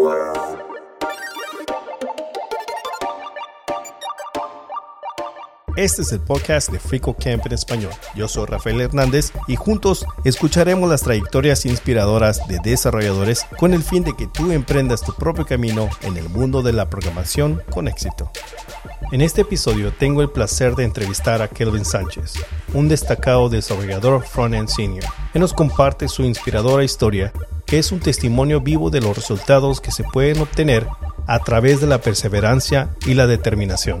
Música Este es el podcast de Frico Camp en español. Yo soy Rafael Hernández y juntos escucharemos las trayectorias inspiradoras de desarrolladores con el fin de que tú emprendas tu propio camino en el mundo de la programación con éxito. En este episodio tengo el placer de entrevistar a Kelvin Sánchez, un destacado desarrollador front-end senior, que nos comparte su inspiradora historia, que es un testimonio vivo de los resultados que se pueden obtener a través de la perseverancia y la determinación.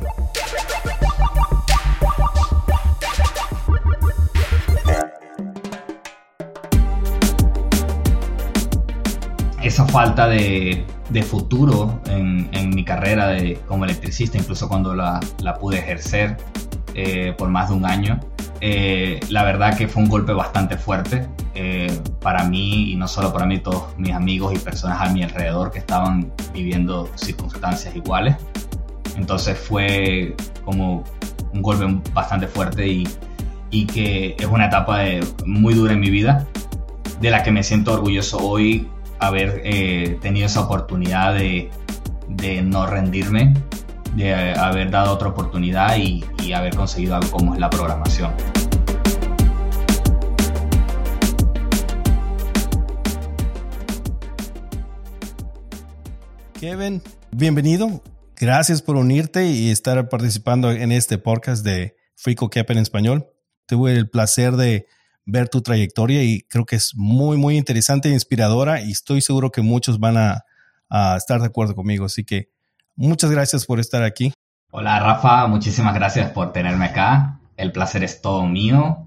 Esa falta de, futuro en, mi carrera de, como electricista, incluso cuando la, pude ejercer eh, por más de un año, eh, la verdad que fue un golpe bastante fuerte eh, para mí y no solo para mí, todos mis amigos y personas a mi alrededor que estaban viviendo circunstancias iguales. Entonces fue como un golpe bastante fuerte y, y que es una etapa muy dura en mi vida, de la que me siento orgulloso hoy haber eh, tenido esa oportunidad de, no rendirme, de haber dado otra oportunidad y, haber conseguido algo como es la programación. Kevin, bienvenido. Gracias por unirte y estar participando en este podcast de Frico Cap en español. Tuve el placer de ver tu trayectoria y creo que es muy, muy interesante e inspiradora y estoy seguro que muchos van a, estar de acuerdo conmigo. Así que muchas gracias por estar aquí. Hola Rafa, muchísimas gracias por tenerme acá. El placer es todo mío.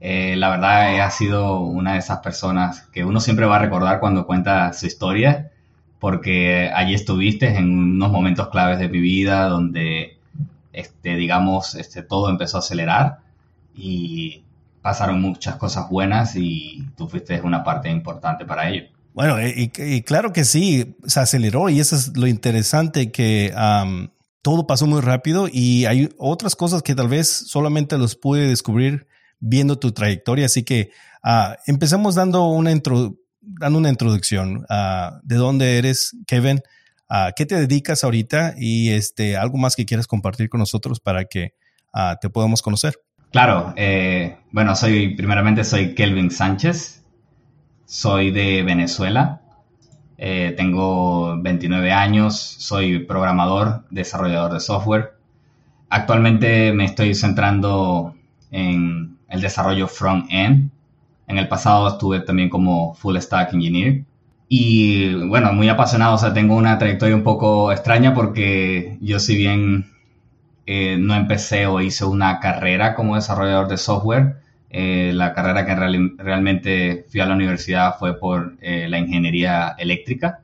Eh, la verdad, ha sido una de esas personas que uno siempre va a recordar cuando cuenta su historia, porque allí estuviste en unos momentos claves de mi vida donde, este, digamos, este, todo empezó a acelerar y pasaron muchas cosas buenas y tú fuiste una parte importante para ello. Bueno, y, claro que sí, se aceleró y eso es lo interesante que todo pasó muy rápido y hay otras cosas que tal vez solamente los pude descubrir viendo tu trayectoria. Así que uh, empecemos dando una, dando una introducción uh, de dónde eres, Kevin, a qué te dedicas ahorita y este, algo más que quieras compartir con nosotros para que te podamos conocer. Claro, eh, bueno, soy, primeramente soy Kelvin Sánchez, soy de Venezuela, eh, tengo 29 años, soy programador, desarrollador de software. Actualmente me estoy centrando en el desarrollo front-end. En el pasado estuve también como full stack engineer. Y bueno, muy apasionado, o sea, tengo una trayectoria un poco extraña porque yo si bien eh, no empecé o hice una carrera como desarrollador de software. Eh, la carrera que realmente fui a la universidad fue por eh, la ingeniería eléctrica,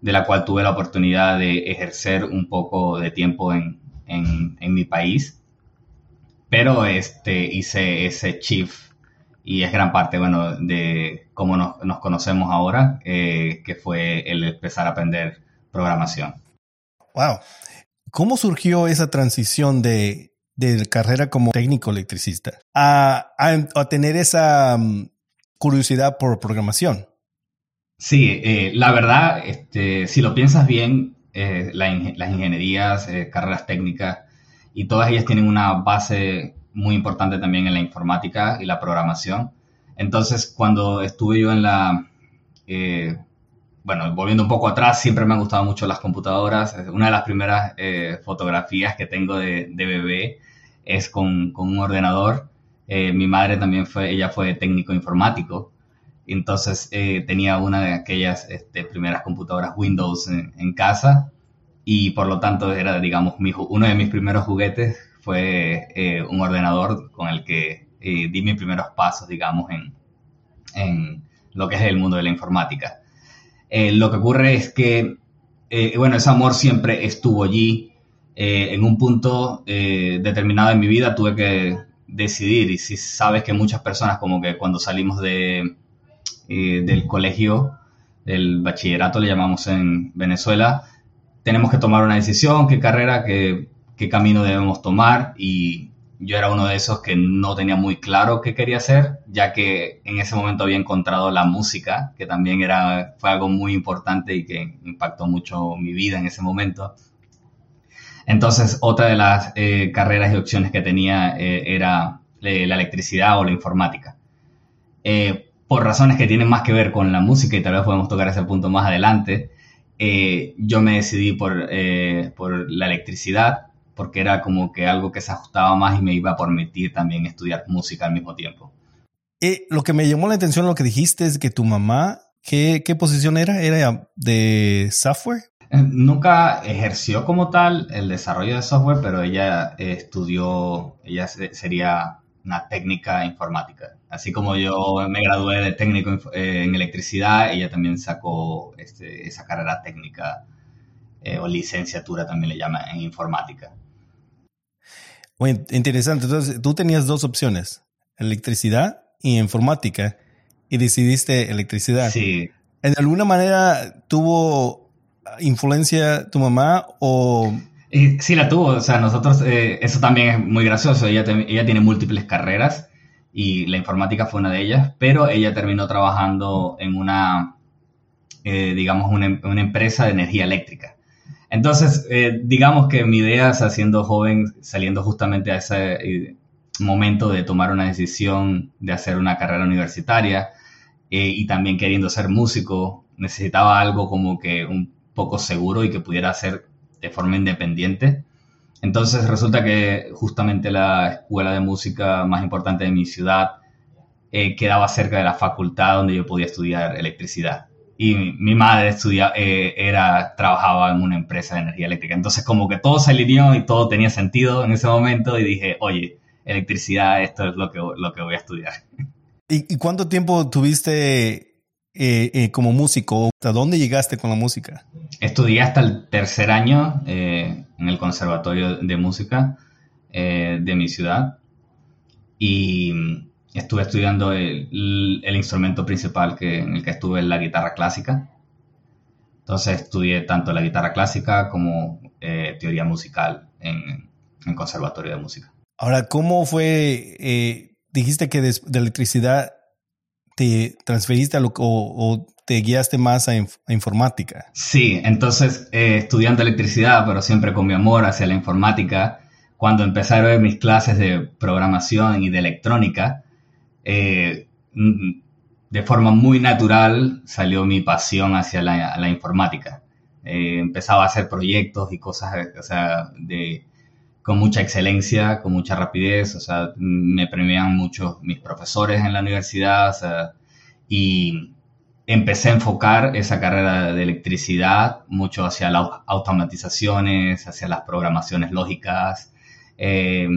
de la cual tuve la oportunidad de ejercer un poco de tiempo en, mi país. Pero este, hice ese chief y es gran parte, bueno, de cómo nos, nos conocemos ahora, que fue el empezar a aprender programación. Wow. ¿Cómo surgió esa transición de, carrera como técnico electricista a, tener esa mm, curiosidad por programación? Sí, eh, la verdad, este, si lo piensas bien, eh, las ingenierías, eh, carreras técnicas, y todas ellas tienen una base muy importante también en la informática y la programación. Entonces, cuando estuve yo en la bueno, volviendo un poco atrás, siempre me han gustado mucho las computadoras. Una de las primeras eh, fotografías que tengo de, bebé es con, un ordenador. Eh, mi madre también fue, ella fue técnico informático. Entonces eh, tenía una de aquellas este, primeras computadoras Windows en, casa y por lo tanto era, digamos, uno de mis primeros juguetes fue un ordenador con el que di mis primeros pasos, digamos, en, en lo que es el mundo de la informática. Eh, lo que ocurre es que, eh, bueno, ese amor siempre estuvo allí. Eh, en un punto determinado en mi vida tuve que decidir y si sabes que muchas personas como que cuando salimos de, del colegio, del bachillerato le llamamos en Venezuela, tenemos que tomar una decisión, qué carrera, qué, qué camino debemos tomar y yo era uno de esos que no tenía muy claro qué quería hacer, ya que en ese momento había encontrado la música, que también era, fue algo muy importante y que impactó mucho mi vida en ese momento. Entonces, otra de las eh, carreras y opciones que tenía eh, era eh, la electricidad o la informática. por razones que tienen más que ver con la música y tal vez podemos tocar ese punto más adelante, yo me decidí por, por la electricidad porque era como que algo que se ajustaba más y me iba a permitir también estudiar música al mismo tiempo. lo que me llamó la atención lo que dijiste es que tu mamá, ¿qué, qué posición era? ¿Era de software? Eh, nunca ejerció como tal el desarrollo de software, pero ella estudió, ella sería una técnica informática. Así como yo me gradué de técnico eh, en electricidad, ella también sacó este, esa carrera técnica eh, o licenciatura también le llama en informática. Muy interesante. Entonces, tú tenías dos opciones, electricidad y informática, y decidiste electricidad. Sí. ¿En alguna manera tuvo influencia tu mamá o...? sí, la tuvo. O sea, nosotros, eh, eso también es muy gracioso. Ella, ella tiene múltiples carreras y la informática fue una de ellas, pero ella terminó trabajando en una, eh, digamos, una, una, empresa de energía eléctrica. Entonces, eh, digamos que mi idea, o siendo joven, saliendo justamente a ese eh, momento de tomar una decisión de hacer una carrera universitaria eh, y también queriendo ser músico, necesitaba algo como que un poco seguro y que pudiera hacer de forma independiente. Entonces resulta que justamente la escuela de música más importante de mi ciudad quedaba cerca de la facultad donde yo podía estudiar electricidad y mi, madre estudia, eh, era, trabajaba en una empresa de energía eléctrica. Entonces como que todo se alineó y todo tenía sentido en ese momento y dije, oye, electricidad, esto es lo que, lo que voy a estudiar. ¿Y, cuánto tiempo tuviste eh, eh, como músico? ¿A dónde llegaste con la música? Estudié hasta el tercer año en el Conservatorio de Música de mi ciudad y estuve estudiando el, instrumento principal que, en el que estuve, la guitarra clásica. Entonces estudié tanto la guitarra clásica como eh, teoría musical en, en, conservatorio de música. Ahora, ¿cómo fue? Eh, dijiste que de, electricidad te transferiste a lo, o, o te guiaste más a, informática. Sí, entonces eh, estudiando electricidad, pero siempre con mi amor hacia la informática, cuando empecé a ver mis clases de programación y de electrónica, eh, de forma muy natural salió mi pasión hacia la, informática. Eh, empezaba a hacer proyectos y cosas, o sea, de, con mucha excelencia, con mucha rapidez, o sea, me premian mucho mis profesores en la universidad, y empecé a enfocar esa carrera de electricidad mucho hacia las automatizaciones, hacia las programaciones lógicas, eh,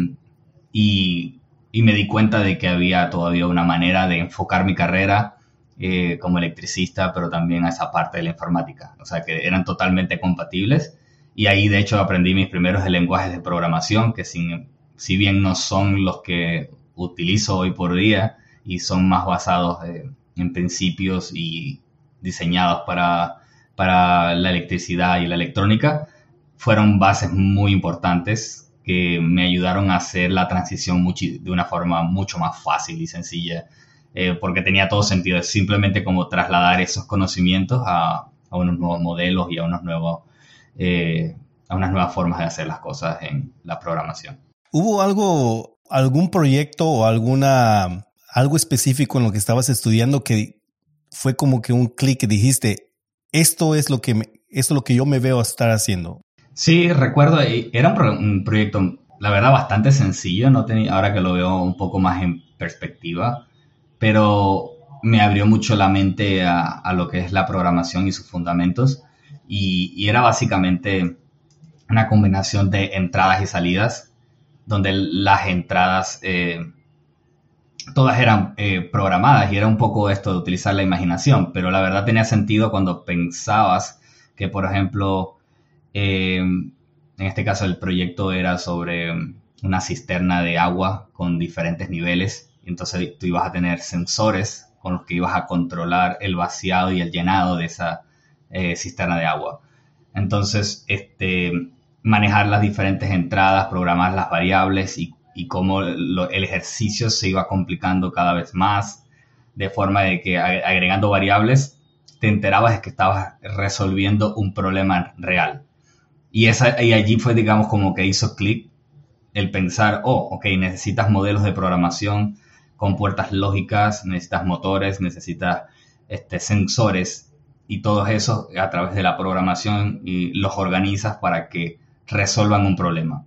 y y me di cuenta de que había todavía una manera de enfocar mi carrera eh, como electricista, pero también a esa parte de la informática. O sea, que eran totalmente compatibles. Y ahí, de hecho, aprendí mis primeros lenguajes de programación, que si bien no son los que utilizo hoy por día y son más basados eh, en principios y diseñados para, para la electricidad y la electrónica, fueron bases muy importantes que me ayudaron a hacer la transición de una forma mucho más fácil y sencilla, eh, porque tenía todo sentido, es simplemente como trasladar esos conocimientos a, a unos nuevos modelos y a, unos nuevos, eh, a unas nuevas formas de hacer las cosas en la programación. ¿Hubo algo, algún proyecto o alguna, algo específico en lo que estabas estudiando que fue como que un clic que dijiste, esto es lo que esto es lo que yo me veo estar haciendo? Sí, recuerdo, era un, proyecto, la verdad, bastante sencillo, no tenía, ahora que lo veo un poco más en perspectiva, pero me abrió mucho la mente a, lo que es la programación y sus fundamentos, y, era básicamente una combinación de entradas y salidas, donde las entradas eh, todas eran eh, programadas y era un poco esto de utilizar la imaginación, pero la verdad tenía sentido cuando pensabas que, por ejemplo, eh, en este caso el proyecto era sobre una cisterna de agua con diferentes niveles. Entonces tú ibas a tener sensores con los que ibas a controlar el vaciado y el llenado de esa eh, cisterna de agua. Entonces, este, manejar las diferentes entradas, programar las variables y cómo el ejercicio se iba complicando cada vez más, de forma de que agregando variables te enterabas de que estabas resolviendo un problema real. Y, esa, y allí fue, digamos, como que hizo clic el pensar, oh, ok, necesitas modelos de programación con puertas lógicas, necesitas motores, necesitas este, sensores y todos esos a través de la programación y los organizas para que resuelvan un problema.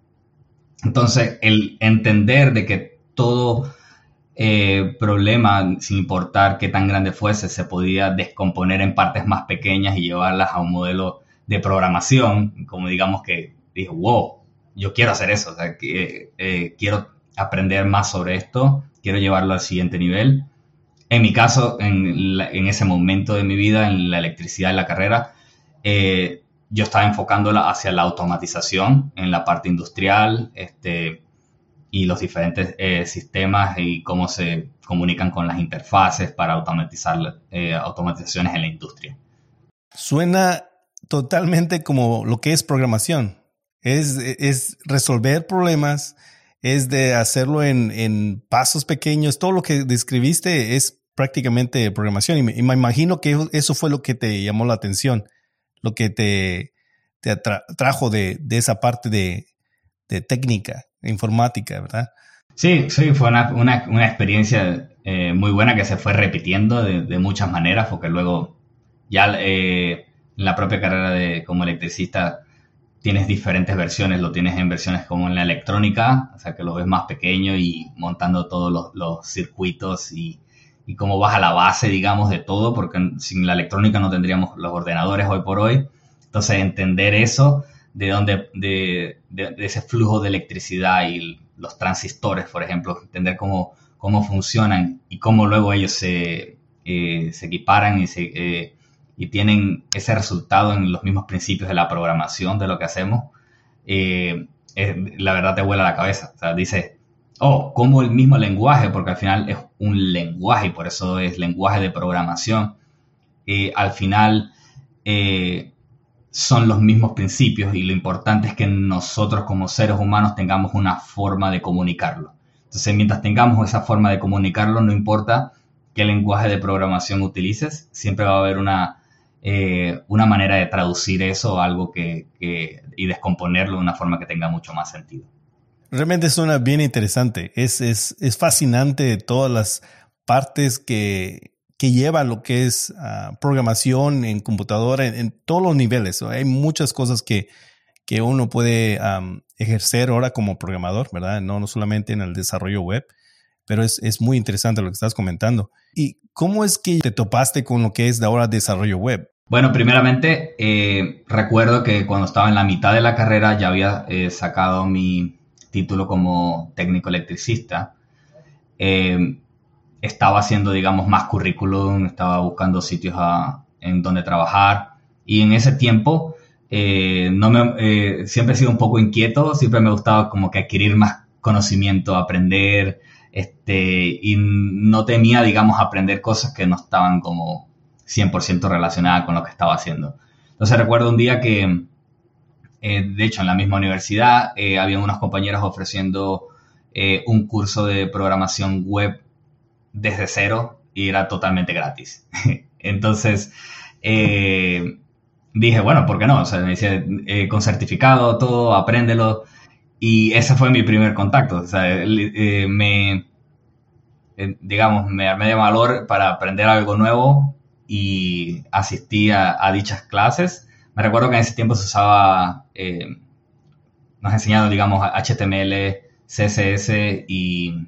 Entonces, el entender de que todo eh, problema, sin importar qué tan grande fuese, se podía descomponer en partes más pequeñas y llevarlas a un modelo de programación, como digamos que dijo, wow, yo quiero hacer eso, eh, quiero aprender más sobre esto, quiero llevarlo al siguiente nivel. En mi caso, en, ese momento de mi vida, en la electricidad de la carrera, eh, yo estaba enfocándola hacia la automatización en la parte industrial este, y los diferentes eh, sistemas y cómo se comunican con las interfaces para automatizar automatizaciones en la industria. Suena totalmente como lo que es programación. Es, es resolver problemas, es de hacerlo en, en, pasos pequeños. Todo lo que describiste es prácticamente programación y me, imagino que eso fue lo que te llamó la atención lo que te, trajo de, de, esa parte de, de, técnica, informática, ¿verdad? Sí, sí, fue una, una, una experiencia eh, muy buena que se fue repitiendo de, de muchas maneras, porque luego ya eh, la propia carrera de, como electricista tienes diferentes versiones, lo tienes en versiones como en la electrónica, o sea que lo ves más pequeño y montando todos los, circuitos y y cómo vas a la base, digamos, de todo, porque sin la electrónica no tendríamos los ordenadores hoy por hoy. Entonces, entender eso, de dónde, de, ese flujo de electricidad y los transistores, por ejemplo, entender cómo, cómo funcionan y cómo luego ellos se, eh, se equiparan y, se, eh, y tienen ese resultado en los mismos principios de la programación de lo que hacemos, eh, la verdad te vuela la cabeza. O sea, dices, oh, como el mismo lenguaje, porque al final es un lenguaje y por eso es lenguaje de programación, eh, al final eh, son los mismos principios y lo importante es que nosotros como seres humanos tengamos una forma de comunicarlo. Entonces, mientras tengamos esa forma de comunicarlo, no importa qué lenguaje de programación utilices, siempre va a haber una, eh, una manera de traducir eso algo que, y descomponerlo de una forma que tenga mucho más sentido. Realmente suena bien interesante. Es, es, es fascinante todas las partes que, que lleva lo que es ah, programación en computadora en, todos los niveles. Hay muchas cosas que, que uno puede ejercer ahora como programador, ¿verdad? No, no solamente en el desarrollo web, pero es, es, muy interesante lo que estás comentando. ¿Y cómo es que te topaste con lo que es de ahora desarrollo web? Bueno, primeramente, eh, recuerdo que cuando estaba en la mitad de la carrera ya había eh, sacado mi, título como técnico electricista. Eh, estaba haciendo, digamos, más currículum, estaba buscando sitios en donde trabajar y en ese tiempo no me, siempre he sido un poco inquieto, siempre me gustaba como que adquirir más conocimiento, aprender, este, y no temía, digamos, aprender cosas que no estaban como 100% relacionadas con lo que estaba haciendo. Entonces recuerdo un día que eh, de hecho, en la misma universidad eh, había unos compañeros ofreciendo eh, un curso de programación web desde cero y era totalmente gratis. Entonces, dije, bueno, ¿por qué no? O sea, me dice, con certificado, todo, apréndelo. Y ese fue mi primer contacto. O sea, me, digamos, me armé de valor para aprender algo nuevo y asistí a dichas clases me recuerdo que en ese tiempo se usaba, eh, nos enseñado, digamos, HTML, CSS y,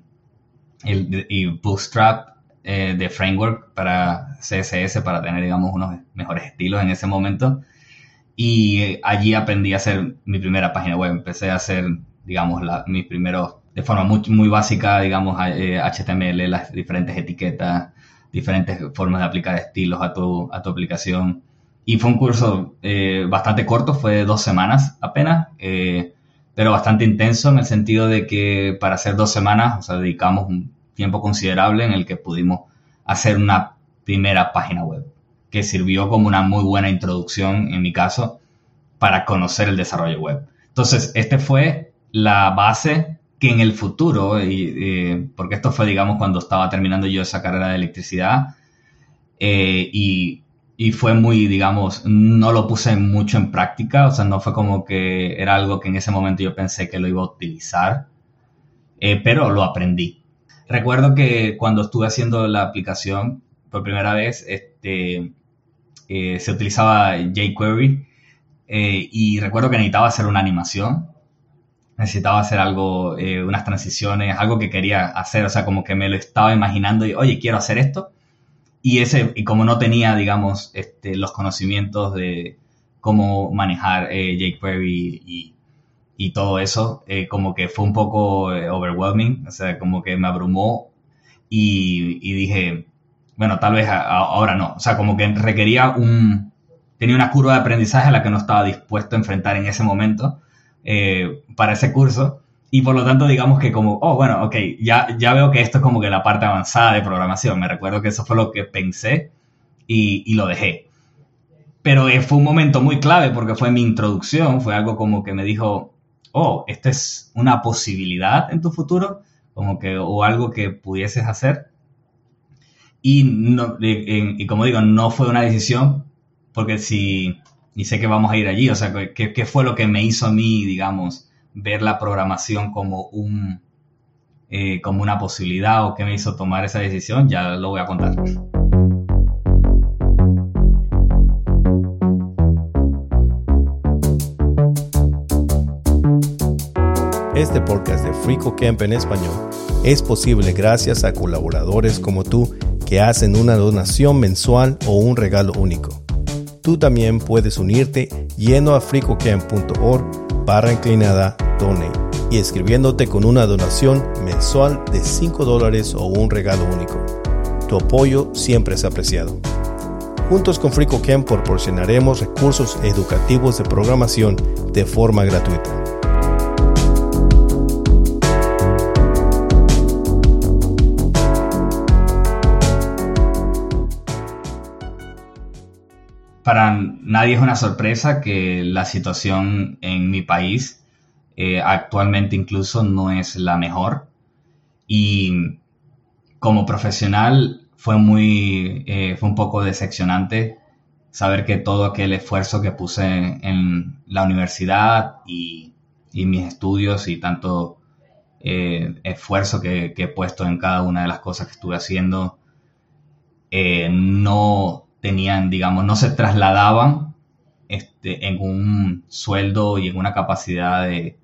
y Bootstrap eh, de framework para CSS para tener, digamos, unos mejores estilos en ese momento. Y eh, allí aprendí a hacer mi primera página web. Empecé a hacer, digamos, la, mis primeros, de forma muy, muy básica, digamos, HTML, las diferentes etiquetas, diferentes formas de aplicar estilos a tu, a tu aplicación. Y fue un curso eh, bastante corto, fue dos semanas apenas, eh, pero bastante intenso en el sentido de que para hacer dos semanas, o sea, dedicamos un tiempo considerable en el que pudimos hacer una primera página web, que sirvió como una muy buena introducción, en mi caso, para conocer el desarrollo web. Entonces, este fue la base que en el futuro, y, porque esto fue, digamos, cuando estaba terminando yo esa carrera de electricidad, eh, y, y, fue muy, digamos, no lo puse mucho en práctica, o sea, no fue como que era algo que en ese momento yo pensé que lo iba a utilizar, eh, pero lo aprendí. Recuerdo que cuando estuve haciendo la aplicación por primera vez, este, eh, se utilizaba jQuery y recuerdo que necesitaba hacer una animación necesitaba hacer algo, eh, unas transiciones, algo que quería hacer, o sea, como que me lo estaba imaginando y, oye, quiero hacer esto. Y, ese, y como no tenía, digamos, este, los conocimientos de cómo manejar eh, jQuery y, y, todo eso, eh, como que fue un poco eh, overwhelming, o sea, como que me abrumó y, y dije, bueno, tal vez ahora no, o sea, como que requería un, tenía una curva de aprendizaje a la que no estaba dispuesto a enfrentar en ese momento eh, para ese curso. Y por lo tanto, digamos que como, oh, bueno, ok, ya, ya veo que esto es como que la parte avanzada de programación. Me recuerdo que eso fue lo que pensé y, y lo dejé. Pero eh, fue un momento muy clave porque fue mi introducción, fue algo como que me dijo, oh, esta es una posibilidad en tu futuro, como que, o algo que pudieses hacer. Y, no, y, y como digo, no fue una decisión, porque si y sé que vamos a ir allí. O sea, ¿qué, ¿qué, fue lo que me hizo a mí, digamos, ver la programación como un eh, como una posibilidad o qué me hizo tomar esa decisión? Ya lo voy a contar. Este podcast de Frico Camp en español es posible gracias a colaboradores como tú que hacen una donación mensual o un regalo único tú también puedes unirte yendo a fricocamp.org barra inclinada donate y escribiéndote con una donación mensual de 5 dólares o un regalo único. Tu apoyo siempre es apreciado. Juntos con FricoCamp proporcionaremos recursos educativos de programación de forma gratuita. Para nadie es una sorpresa que la situación en mi país eh, actualmente incluso no es la mejor. Y como profesional fue muy, eh, fue un poco decepcionante saber que todo aquel esfuerzo que puse en la universidad y, mis estudios y tanto eh, esfuerzo que, que, he puesto en cada una de las cosas que estuve haciendo no tenían, digamos, no se trasladaban este, en un sueldo y en una capacidad de,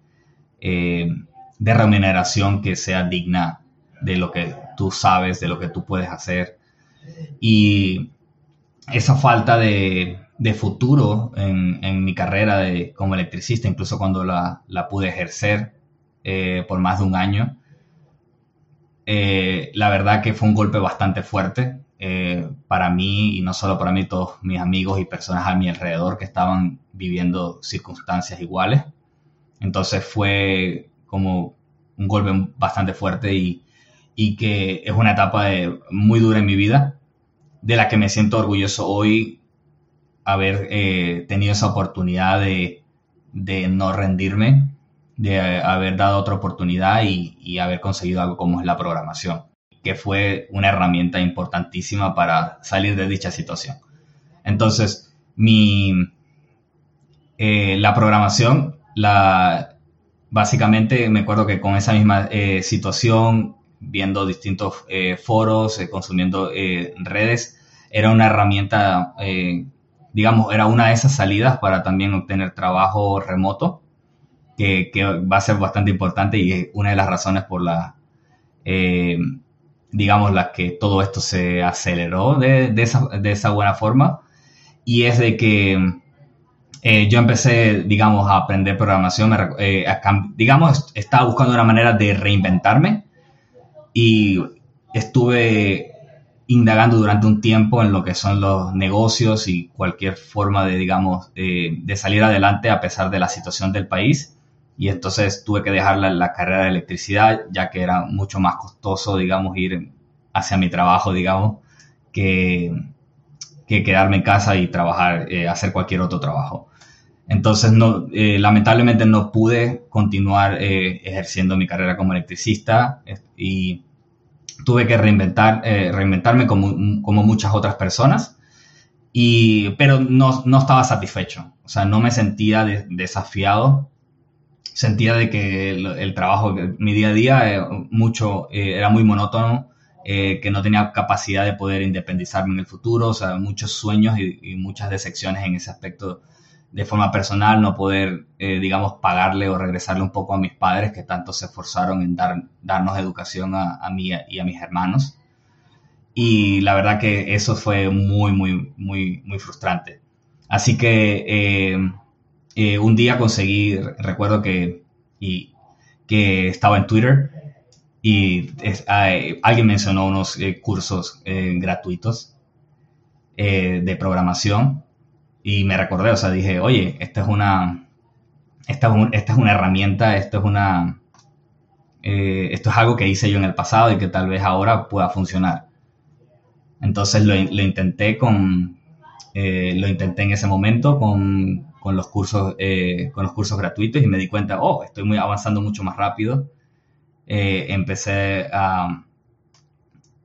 eh, de remuneración que sea digna de lo que tú sabes, de lo que tú puedes hacer. Y esa falta de, futuro en, mi carrera de, como electricista, incluso cuando la, la pude ejercer eh, por más de un año, eh, la verdad que fue un golpe bastante fuerte eh, para mí, y no solo para mí, todos mis amigos y personas a mi alrededor que estaban viviendo circunstancias iguales. Entonces fue como un golpe bastante fuerte y, y que es una etapa muy dura en mi vida, de la que me siento orgulloso hoy haber eh, tenido esa oportunidad de, de, no rendirme, de haber dado otra oportunidad y, y haber conseguido algo como es la programación que fue una herramienta importantísima para salir de dicha situación. Entonces, mi, eh, la programación, la, básicamente me acuerdo que con esa misma eh, situación, viendo distintos eh, foros, consumiendo redes, era una herramienta, digamos, era una de esas salidas para también obtener trabajo remoto, que, que va a ser bastante importante y es una de las razones por la digamos, la que todo esto se aceleró de, de, esa, de esa, buena forma. Y es de que eh, yo empecé, digamos, a aprender programación, eh, digamos, estaba buscando una manera de reinventarme y estuve indagando durante un tiempo en lo que son los negocios y cualquier forma de, digamos, de, de salir adelante a pesar de la situación del país y entonces tuve que dejar la, carrera de electricidad ya que era mucho más costoso, digamos, ir hacia mi trabajo, digamos, que, que quedarme en casa y trabajar, eh, hacer cualquier otro trabajo. Entonces, no, eh, lamentablemente no pude continuar eh, ejerciendo mi carrera como electricista y tuve que reinventar, reinventarme como, como, muchas otras personas, y, pero no, no, estaba satisfecho, o sea, no me sentía desafiado, sentía de que el, trabajo, mi día a día mucho, era muy monótono, que no tenía capacidad de poder independizarme en el futuro, o sea, muchos sueños y, muchas decepciones en ese aspecto de forma personal, no poder, eh, digamos, pagarle o regresarle un poco a mis padres que tanto se esforzaron en dar, darnos educación a mí y a mis hermanos. Y la verdad que eso fue muy, muy, muy, muy frustrante. Así que eh, eh, un día conseguí, recuerdo que, y, que estaba en Twitter y alguien mencionó unos cursos gratuitos de programación y me recordé, o sea, dije, oye, esta es una, esta es, esta es una herramienta, esto es una, eh, esto es algo que hice yo en el pasado y que tal vez ahora pueda funcionar. Entonces lo, intenté con, eh, lo intenté en ese momento con, con los cursos, eh, con los cursos gratuitos y me di cuenta, oh, estoy muy avanzando mucho más rápido. empecé a,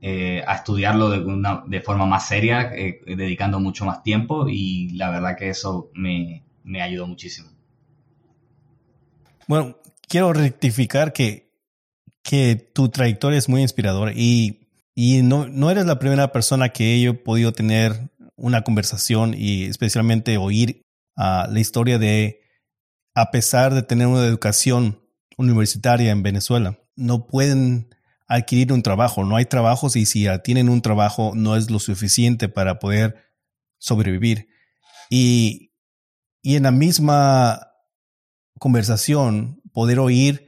eh, a estudiarlo de, una, de, forma más seria, eh, dedicando mucho más tiempo y la verdad que eso me, me, ayudó muchísimo. Bueno, quiero rectificar que, que tu trayectoria es muy inspiradora y, y no, no eres la primera persona que he podido tener una conversación y especialmente oír la historia de, a pesar de tener una educación universitaria en Venezuela, no pueden adquirir un trabajo. No hay trabajos y si tienen un trabajo no es lo suficiente para poder sobrevivir. Y, y en la misma conversación poder oír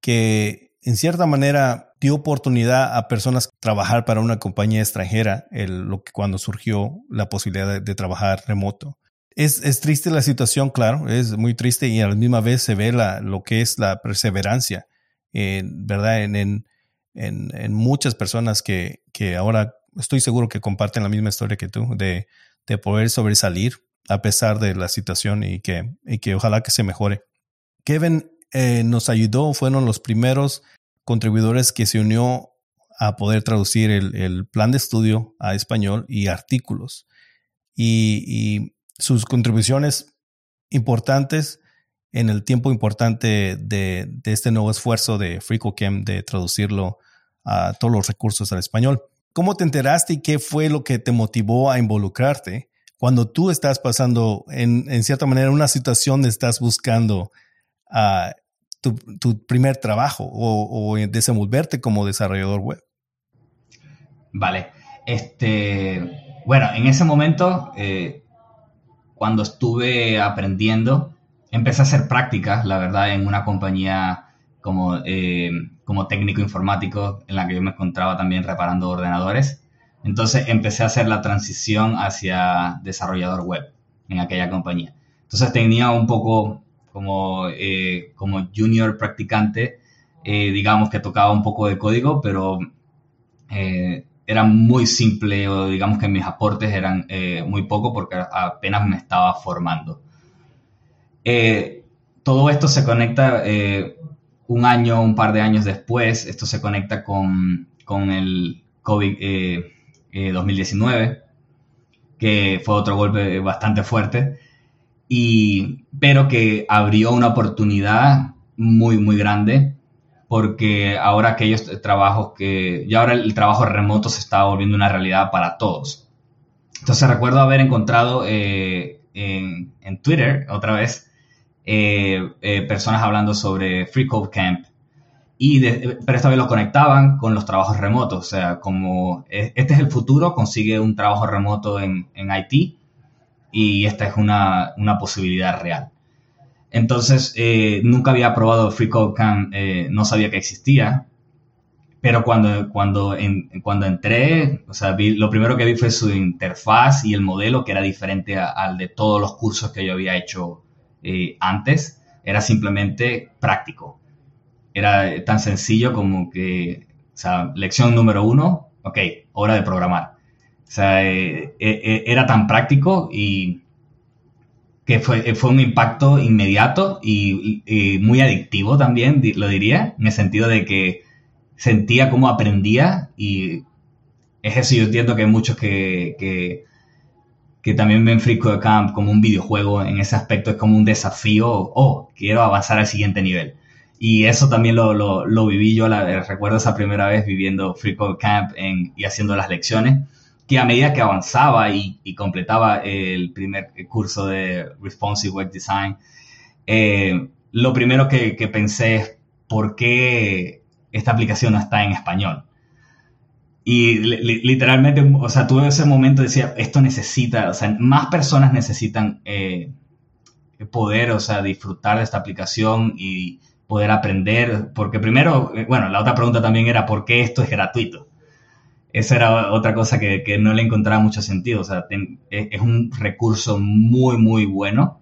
que en cierta manera dio oportunidad a personas trabajar para una compañía extranjera, el, lo que cuando surgió la posibilidad de, trabajar remoto. Es, es, triste la situación, claro, es muy triste y a la misma vez se ve la, lo que es la perseverancia, ¿verdad? En, en, en, muchas personas que, que, ahora estoy seguro que comparten la misma historia que tú, de, de poder sobresalir a pesar de la situación y que, y que ojalá que se mejore. Kevin eh, nos ayudó, fueron los primeros contribuidores que se unió a poder traducir el, el plan de estudio a español y artículos. Y, y, sus contribuciones importantes en el tiempo importante de, este nuevo esfuerzo de FreeCodeCamp de traducirlo a todos los recursos al español. ¿Cómo te enteraste y qué fue lo que te motivó a involucrarte cuando tú estás pasando en, cierta manera una situación de estás buscando tu, primer trabajo o, o, desenvolverte como desarrollador web? Vale. Este, bueno, en ese momento, eh, cuando estuve aprendiendo, empecé a hacer prácticas, la verdad, en una compañía como, eh, como técnico informático en la que yo me encontraba también reparando ordenadores. Entonces empecé a hacer la transición hacia desarrollador web en aquella compañía. Entonces tenía un poco como, eh, como junior practicante, eh, digamos que tocaba un poco de código, pero era muy simple o digamos que mis aportes eran muy poco porque apenas me estaba formando. Eh, todo esto se conecta eh, un año, un par de años después, esto se conecta con, con el COVID 2019, eh, que fue otro golpe bastante fuerte, y, pero que abrió una oportunidad muy, muy grande, porque ahora aquellos trabajos que, ya ahora el trabajo remoto se está volviendo una realidad para todos. Entonces recuerdo haber encontrado en, en Twitter otra vez, eh, eh, personas hablando sobre Free Code Camp. Y pero esta vez lo conectaban con los trabajos remotos. O sea, como e, este es el futuro, consigue un trabajo remoto en, en IT y esta es una, una posibilidad real. Entonces, eh, nunca había probado Free Code Camp, no sabía que existía, pero cuando, cuando, cuando entré, o sea, lo primero que vi fue su interfaz y el modelo que era diferente al de todos los cursos que yo había hecho eh, antes era simplemente práctico. Era tan sencillo como que, o sea, lección número uno, ok, hora de programar. O sea, eh, eh, era tan práctico y, que fue, fue un impacto inmediato y, muy adictivo también, lo diría, en el sentido de que sentía cómo aprendía y es eso, yo entiendo que hay muchos que, que, también ven Free Code Camp como un videojuego, en ese aspecto es como un desafío, oh, quiero avanzar al siguiente nivel. Y eso también lo, lo, lo viví yo, la, recuerdo esa primera vez viviendo Free Code Camp y haciendo las lecciones que a medida que avanzaba y, completaba el primer curso de Responsive Web Design, eh, lo primero que, pensé es por qué esta aplicación no está en español. Y literalmente, o sea, tuve ese momento, decía, esto necesita, o sea, más personas necesitan eh, poder, o sea, disfrutar de esta aplicación y poder aprender, porque primero, eh, bueno, la otra pregunta también era, ¿por qué esto es gratuito? Esa era otra cosa que, no le encontraba mucho sentido. O sea, e, es un recurso muy, muy bueno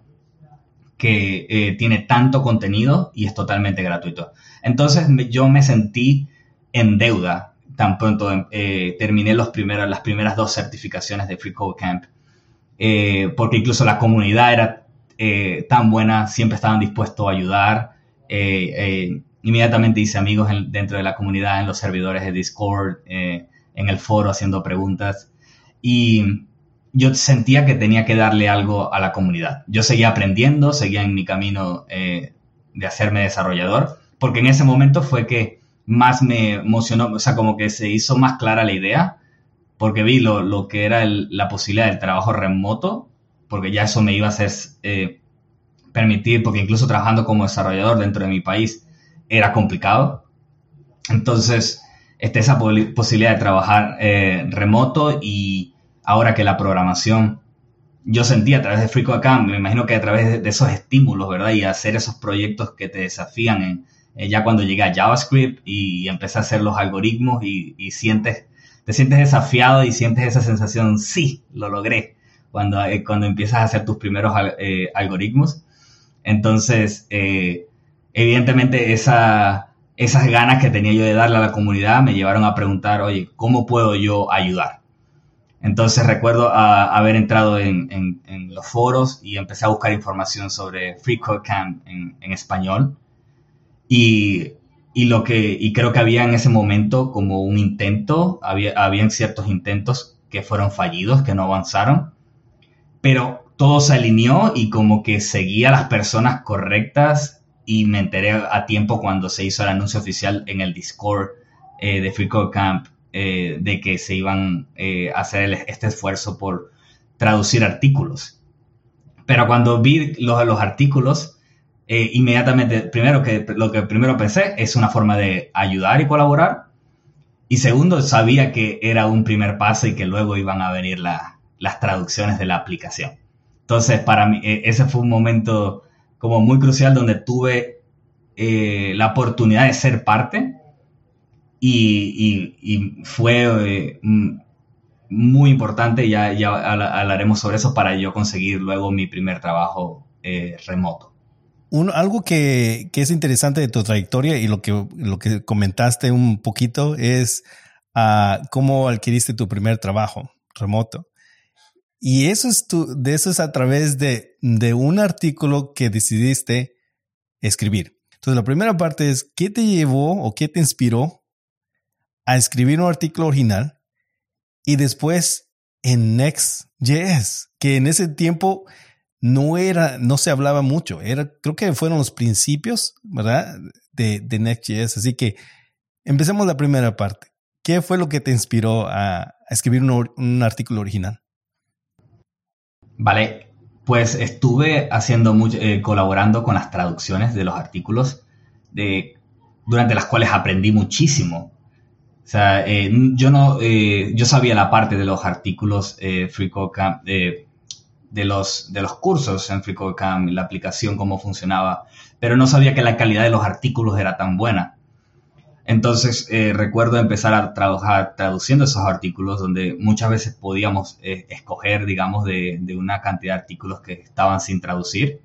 que eh, tiene tanto contenido y es totalmente gratuito. Entonces yo me sentí en deuda tan pronto eh, terminé los primeros, las primeras dos certificaciones de Free Code Camp, eh, porque incluso la comunidad era tan buena, siempre estaban dispuestos a ayudar. inmediatamente hice amigos dentro de la comunidad, en los servidores de Discord en el foro haciendo preguntas y yo sentía que tenía que darle algo a la comunidad. Yo seguía aprendiendo, seguía en mi camino eh, de hacerme desarrollador, porque en ese momento fue que más me emocionó, o sea, como que se hizo más clara la idea, porque vi lo, que era la posibilidad del trabajo remoto, porque ya eso me iba a hacer eh, permitir, porque incluso trabajando como desarrollador dentro de mi país era complicado. Entonces, este, esa posibilidad de trabajar eh, remoto y ahora que la programación, yo sentí a través de acá, me imagino que a través de, esos estímulos, ¿verdad? Y hacer esos proyectos que te desafían en, eh, ya cuando llegué a JavaScript y, empecé a hacer los algoritmos y, sientes, te sientes desafiado y sientes esa sensación, sí, lo logré, cuando, eh, cuando empiezas a hacer tus primeros algoritmos. Entonces, evidentemente esa esas ganas que tenía yo de darle a la comunidad me llevaron a preguntar, oye, ¿cómo puedo yo ayudar? Entonces recuerdo haber entrado en, los foros y empecé a buscar información sobre Free Code Camp en, español. Y, lo que, y creo que había en ese momento como un intento, había, habían ciertos intentos que fueron fallidos, que no avanzaron, pero todo se alineó y como que seguía a las personas correctas y me enteré a tiempo cuando se hizo el anuncio oficial en el Discord eh, de Free Camp eh, de que se iban eh, a hacer este esfuerzo por traducir artículos. Pero cuando vi los, los artículos, inmediatamente, primero que lo que primero pensé es una forma de ayudar y colaborar. Y segundo, sabía que era un primer paso y que luego iban a venir las traducciones de la aplicación. Entonces, para mí, ese fue un momento como muy crucial donde tuve eh, la oportunidad de ser parte y, fue eh, muy importante, ya, ya hablaremos sobre eso para yo conseguir luego mi primer trabajo eh, remoto. algo que, es interesante de tu trayectoria y lo que, lo que comentaste un poquito es uh, cómo adquiriste tu primer trabajo remoto. Y eso es tu, de eso es a través de, de un artículo que decidiste escribir. Entonces, la primera parte es, ¿qué te llevó o qué te inspiró a escribir un artículo original? Y después en Next.js, que en ese tiempo no era, no se hablaba mucho. Era, creo que fueron los principios, ¿verdad? De, de Next.js. Así que empecemos la primera parte. ¿Qué fue lo que te inspiró a, escribir un artículo original? Vale, pues estuve haciendo mucho, eh, colaborando con las traducciones de los artículos de, durante las cuales aprendí muchísimo. O sea, eh, yo no, eh, yo sabía la parte de los artículos FreeCodeCamp, de, los, de los cursos en FreeCodeCamp, la aplicación, cómo funcionaba, pero no sabía que la calidad de los artículos era tan buena. Entonces eh, recuerdo empezar a trabajar traduciendo esos artículos donde muchas veces podíamos eh, escoger, digamos, de, una cantidad de artículos que estaban sin traducir.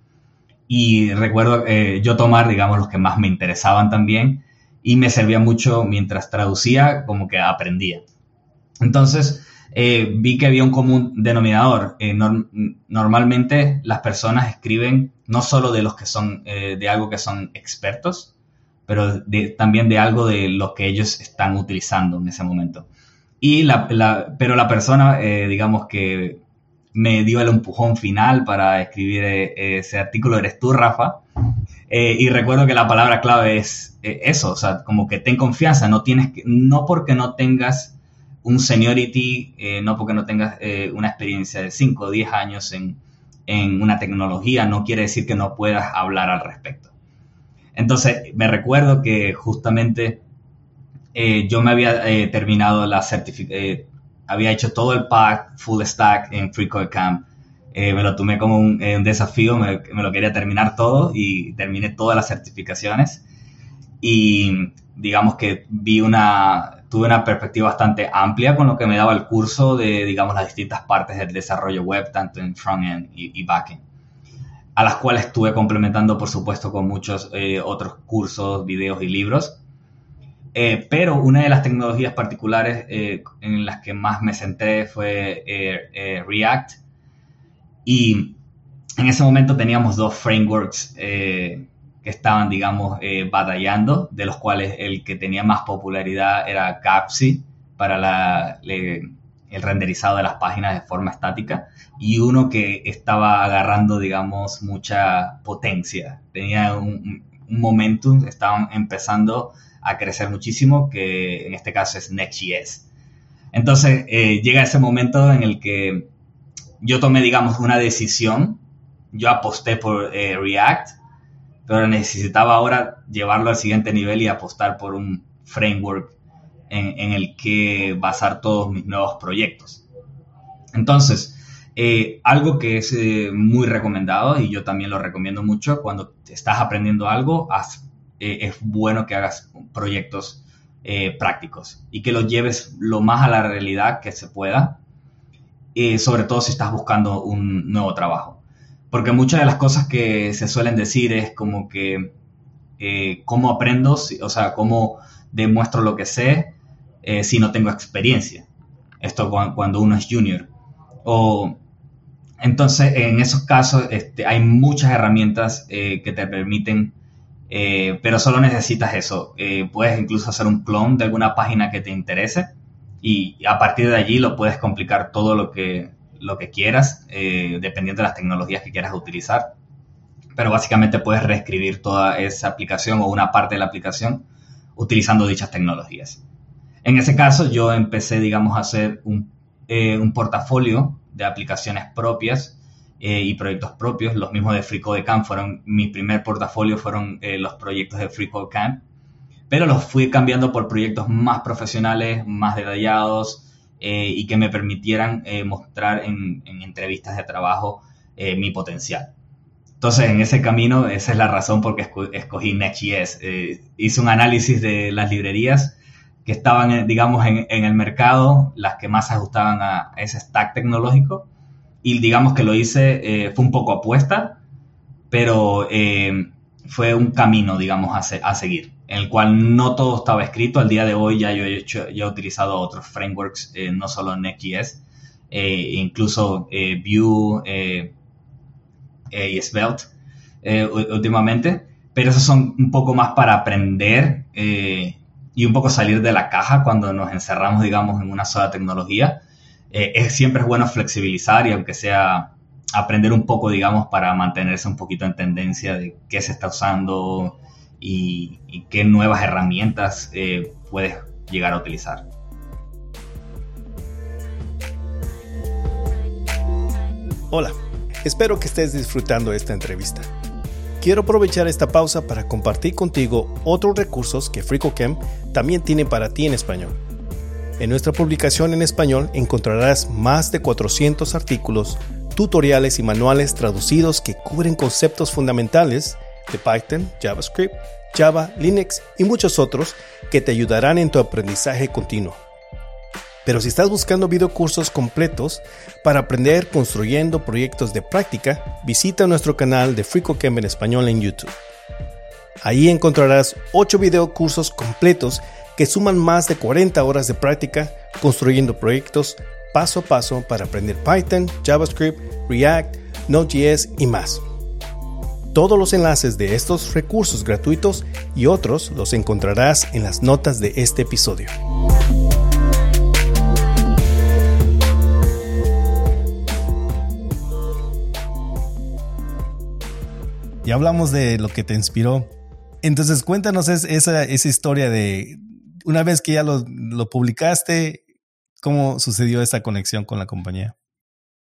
Y recuerdo eh, yo tomar, digamos, los que más me interesaban también y me servía mucho mientras traducía, como que aprendía. Entonces, eh, vi que había un común denominador. Normalmente las personas escriben no solo de los que son, de algo que son expertos, pero también de algo de lo que ellos están utilizando en ese momento. Y pero la persona, digamos que me dio el empujón final para escribir ese artículo, eres tú, Rafa. y recuerdo que la palabra clave es eso, o sea, como que ten confianza, no tienes que, no porque no tengas un seniority, eh, no porque no tengas eh, una experiencia de 5 o 10 años en, una tecnología, no quiere decir que no puedas hablar al respecto. Entonces, me recuerdo que justamente eh, yo me había terminado la certificación, había hecho todo el pack full stack en FreeCodeCamp. me lo tomé como un, desafío, me, me, lo quería terminar todo y terminé todas las certificaciones. Y digamos que vi una, tuve una perspectiva bastante amplia con lo que me daba el curso de, digamos, las distintas partes del desarrollo web, tanto en front-end y, back-end, a las cuales estuve complementando, por supuesto, con muchos eh, otros cursos, videos y libros. Eh, pero una de las tecnologías particulares eh, en las que más me centré fue React. Y en ese momento teníamos dos frameworks que estaban, digamos, batallando, de los cuales el que tenía más popularidad era Capsi para la, el renderizado de las páginas de forma estática y uno que estaba agarrando, digamos, mucha potencia. Tenía un, momentum, estaban empezando a crecer muchísimo, que en este caso es Next.js. Entonces eh, llega ese momento en el que yo tomé, digamos, una decisión. Yo aposté por eh, React pero necesitaba ahora llevarlo al siguiente nivel y apostar por un framework en, el que basar todos mis nuevos proyectos. Entonces, eh, algo que es eh, muy recomendado y yo también lo recomiendo mucho, cuando estás aprendiendo algo, eh, es bueno que hagas proyectos prácticos y que los lleves lo más a la realidad que se pueda, sobre todo si estás buscando un nuevo trabajo. Porque muchas de las cosas que se suelen decir es como que cómo aprendo, o sea, cómo demuestro lo que sé eh, si no tengo experiencia. Esto cuando uno es junior. O, entonces, en esos casos este, hay muchas herramientas eh, que te permiten, pero solo necesitas eso. puedes incluso hacer un clon de alguna página que te interese y a partir de allí lo puedes complicar todo lo que, lo que quieras, eh, dependiendo de las tecnologías que quieras utilizar. Pero básicamente puedes reescribir toda esa aplicación o una parte de la aplicación utilizando dichas tecnologías. En ese caso, yo empecé, digamos, a hacer un, eh, portafolio de aplicaciones propias eh, y proyectos propios. Los mismos de FreeCodeCamp fueron, mi primer portafolio fueron los proyectos de FreeCodeCamp, pero los fui cambiando por proyectos más profesionales, más detallados, eh, y que me permitieran eh, mostrar en, entrevistas de trabajo eh, mi potencial. Entonces, en ese camino, esa es la razón por que escogí Next.js. hice un análisis de las librerías que estaban, digamos, en, el mercado, las que más se ajustaban a ese stack tecnológico, y digamos que lo hice, fue un poco apuesta, pero fue un camino, digamos, a seguir en el cual no todo estaba escrito. Al día de hoy ya yo he, ya he utilizado otros frameworks, eh, no solo Next.js, eh, incluso eh, Vue y Svelte últimamente, pero esos son un poco más para aprender y un poco salir de la caja cuando nos encerramos, digamos, en una sola tecnología. es, siempre es bueno flexibilizar y aunque sea aprender un poco, digamos, para mantenerse un poquito en tendencia de qué se está usando, y, qué nuevas herramientas eh, puedes llegar a utilizar. Hola, espero que estés disfrutando esta entrevista. Quiero aprovechar esta pausa para compartir contigo otros recursos que FricoCamp también tiene para ti en español. En nuestra publicación en español encontrarás más de 400 artículos, tutoriales y manuales traducidos que cubren conceptos fundamentales de Python, JavaScript, Java, Linux y muchos otros que te ayudarán en tu aprendizaje continuo. Pero si estás buscando videocursos completos para aprender construyendo proyectos de práctica, visita nuestro canal de FreeCodeCamp en español en YouTube. Ahí encontrarás 8 videocursos completos que suman más de 40 horas de práctica construyendo proyectos paso a paso para aprender Python, JavaScript, React, Node.js y más. Todos los enlaces de estos recursos gratuitos y otros los encontrarás en las notas de este episodio. Ya hablamos de lo que te inspiró. Entonces cuéntanos esa, esa historia de una vez que ya lo, lo publicaste, ¿cómo sucedió esa conexión con la compañía?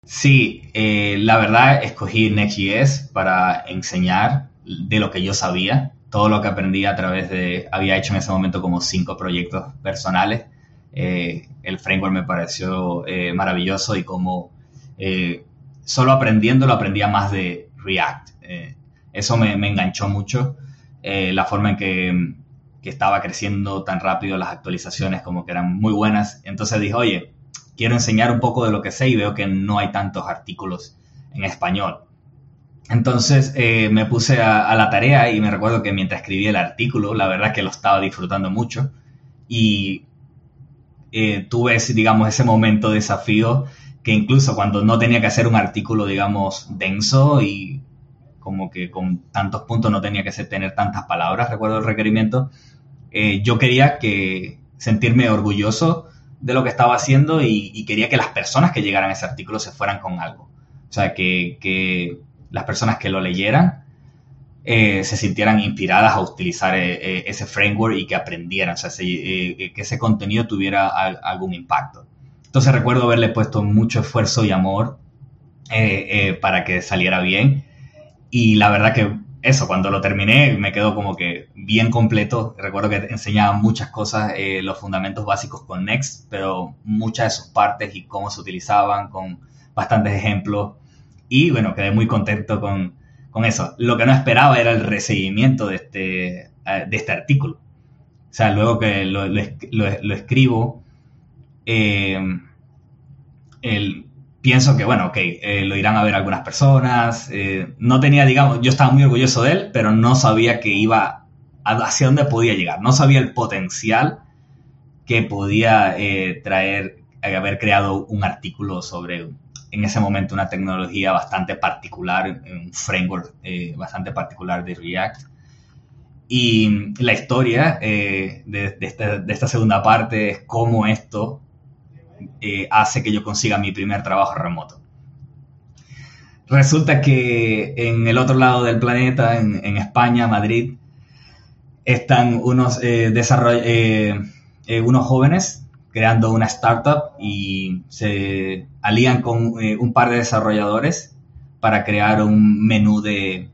Sí, eh, la verdad escogí Next.js para enseñar de lo que yo sabía, todo lo que aprendí a través de, había hecho en ese momento como cinco proyectos personales. Eh, el framework me pareció eh, maravilloso y como solo aprendiendo lo aprendía más de React. Eso me, enganchó mucho, la forma en que, estaba creciendo tan rápido las actualizaciones como que eran muy buenas. Entonces dije, oye, quiero enseñar un poco de lo que sé y veo que no hay tantos artículos en español. Entonces eh, me puse a, la tarea y me recuerdo que mientras escribí el artículo, la verdad que lo estaba disfrutando mucho y eh, tuve, digamos, ese momento de desafío que incluso cuando no tenía que hacer un artículo, digamos, denso y como que con tantos puntos no tenía que tener tantas palabras, recuerdo el requerimiento, eh, yo quería que sentirme orgulloso de lo que estaba haciendo y, quería que las personas que llegaran a ese artículo se fueran con algo. O sea, que, las personas que lo leyeran eh, se sintieran inspiradas a utilizar eh, ese framework y que aprendieran, o sea, que ese contenido tuviera algún impacto. Entonces recuerdo haberle puesto mucho esfuerzo y amor para que saliera bien. Y la verdad que eso, cuando lo terminé me quedó como que bien completo. Recuerdo que enseñaba muchas cosas, eh, los fundamentos básicos con Next, pero muchas de sus partes y cómo se utilizaban, con bastantes ejemplos. Y bueno, quedé muy contento con, con eso. Lo que no esperaba era el recibimiento de este, eh, de este artículo. O sea, luego que lo, lo, escribo, eh, el, pienso que, bueno, ok, eh, lo irán a ver algunas personas. Eh, no tenía, digamos, yo estaba muy orgulloso de él, pero no sabía que iba hacia dónde podía llegar. No sabía el potencial que podía eh, traer, haber creado un artículo sobre, en este momento, una tecnología bastante particular, un framework bastante particular de React. Y la historia de, esta, de esta segunda parte es cómo esto eh, hace que yo consiga mi primer trabajo remoto. Resulta que en el otro lado del planeta, en, España, Madrid, están unos, eh, eh, unos jóvenes creando una startup y se alían con un par de desarrolladores para crear un menú de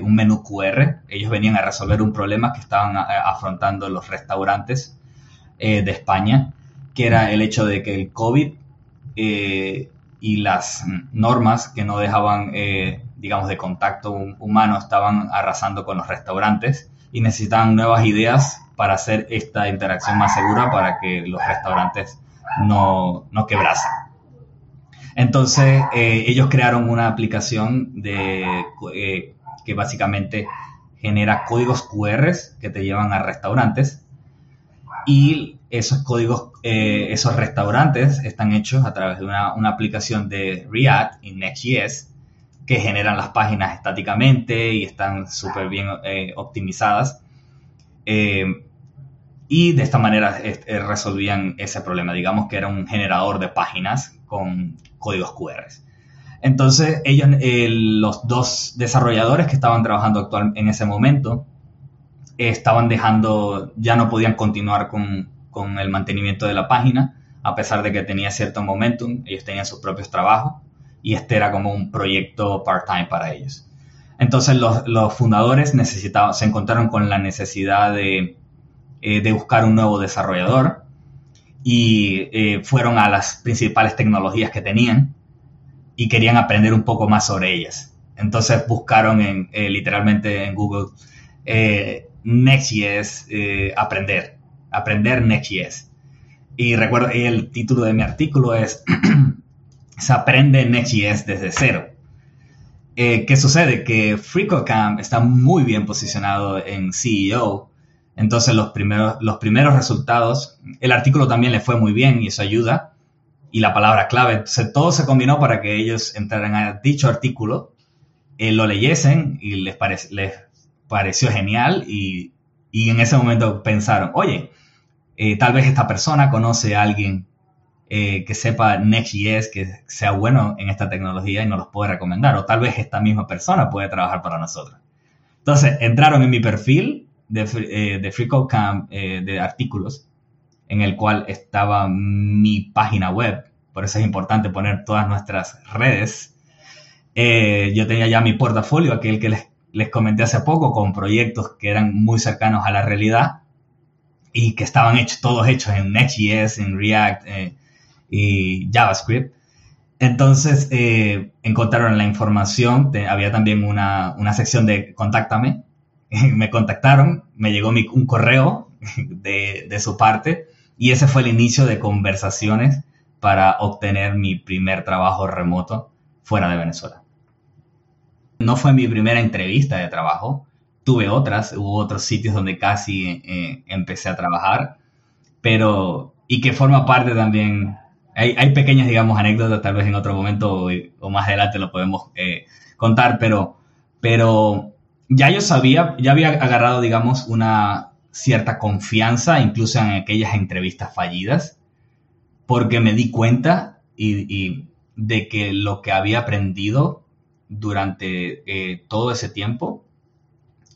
un menú QR. Ellos venían a resolver un problema que estaban afrontando los restaurantes de España que era el hecho de que el COVID eh, y las normas que no dejaban, eh, digamos, de contacto humano estaban arrasando con los restaurantes y necesitaban nuevas ideas para hacer esta interacción más segura para que los restaurantes no, no quebrasen. Entonces, eh, ellos crearon una aplicación de, que básicamente genera códigos QR que te llevan a restaurantes y esos códigos, eh, esos restaurantes están hechos a través de una, aplicación de React y Next.js que generan las páginas estáticamente y están súper bien eh, optimizadas. Eh, y de esta manera resolvían ese problema. Digamos que era un generador de páginas con códigos QR. Entonces, ellos, los dos desarrolladores que estaban trabajando actual en ese momento, estaban dejando, ya no podían continuar con, con el mantenimiento de la página, a pesar de que tenía cierto momentum, ellos tenían sus propios trabajos y este era como un proyecto part-time para ellos. Entonces los, fundadores necesitaban, se encontraron con la necesidad de, eh, de buscar un nuevo desarrollador y eh, fueron a las principales tecnologías que tenían y querían aprender un poco más sobre ellas. Entonces buscaron eh, literalmente en Google Next.js aprender aprender Next.js. Y recuerdo, el título de mi artículo es Se aprende Next.js desde cero. Eh, ¿Qué sucede? Que FreeCodeCamp está muy bien posicionado en CEO. Entonces los primeros, los primeros resultados, el artículo también le fue muy bien y eso ayuda. y la palabra clave. todo se combinó para que ellos entraran a dicho artículo, eh, lo leyesen y les, les pareció genial y, y, en ese momento pensaron, oye, eh, tal vez esta persona conoce a alguien eh, que sepa Next.js, que sea bueno en esta tecnología y nos los puede recomendar. O tal vez esta misma persona puede trabajar para nosotros. Entonces, entraron en mi perfil de, eh, FreeCodeCamp de artículos, en el cual estaba mi página web. Por eso es importante poner todas nuestras redes. yo tenía ya mi portafolio, aquel que les, les comenté hace poco, con proyectos que eran muy cercanos a la realidad y que estaban hechos, todos hechos en Next.js, en React eh, y JavaScript. Entonces eh, encontraron la información, había también una, una, sección de contáctame, me contactaron, me llegó un correo de, de, su parte y ese fue el inicio de conversaciones para obtener mi primer trabajo remoto fuera de Venezuela. No fue mi primera entrevista de trabajo, tuve otras, hubo otros sitios donde casi eh, empecé a trabajar, pero y que forma parte también, hay, hay, pequeñas, digamos, anécdotas, tal vez en otro momento o, más adelante lo podemos eh, contar, pero, pero ya yo sabía, ya había agarrado, digamos, una cierta confianza, incluso en aquellas entrevistas fallidas, porque me di cuenta y, de que lo que había aprendido durante eh, todo ese tiempo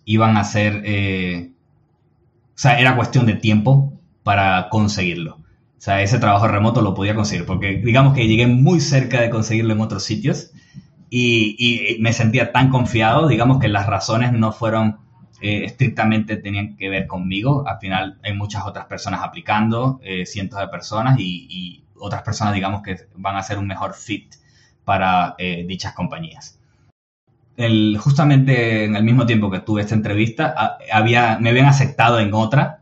iban a ser, eh, o sea, era cuestión de tiempo para conseguirlo. O sea, ese trabajo remoto lo podía conseguir, porque digamos que llegué muy cerca de conseguirlo en otros sitios y, me sentía tan confiado, digamos que las razones no fueron eh, estrictamente tenían que ver conmigo. Al final hay muchas otras personas aplicando, eh, cientos de personas y, otras personas, digamos, que van a ser un mejor fit para dichas compañías justamente en el mismo tiempo que tuve esta entrevista, había, me habían aceptado en otra,